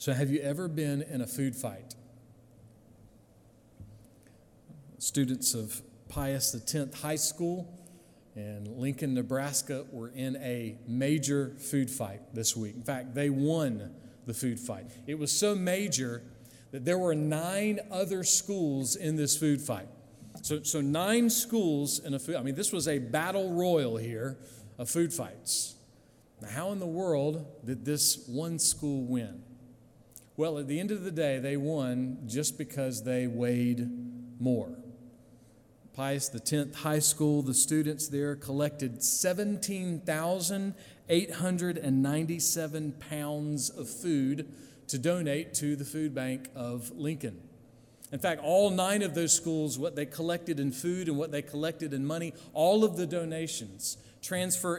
So, have you ever been in a food fight? Students of Pius X High School in Lincoln, Nebraska were in a major food fight this week. In fact, they won the food fight. It was so major that there were nine other schools in this food fight. So, so nine schools in a food, I mean, this was a battle royal here of food fights. Now, how in the world did this one school win? Well, at the end of the day, they won just because they weighed more. Pius X High School, the students there collected 17,897 pounds of food to donate to the food bank of Lincoln. In fact, all nine of those schools, what they collected in food and what they collected in money, all of the donations transfer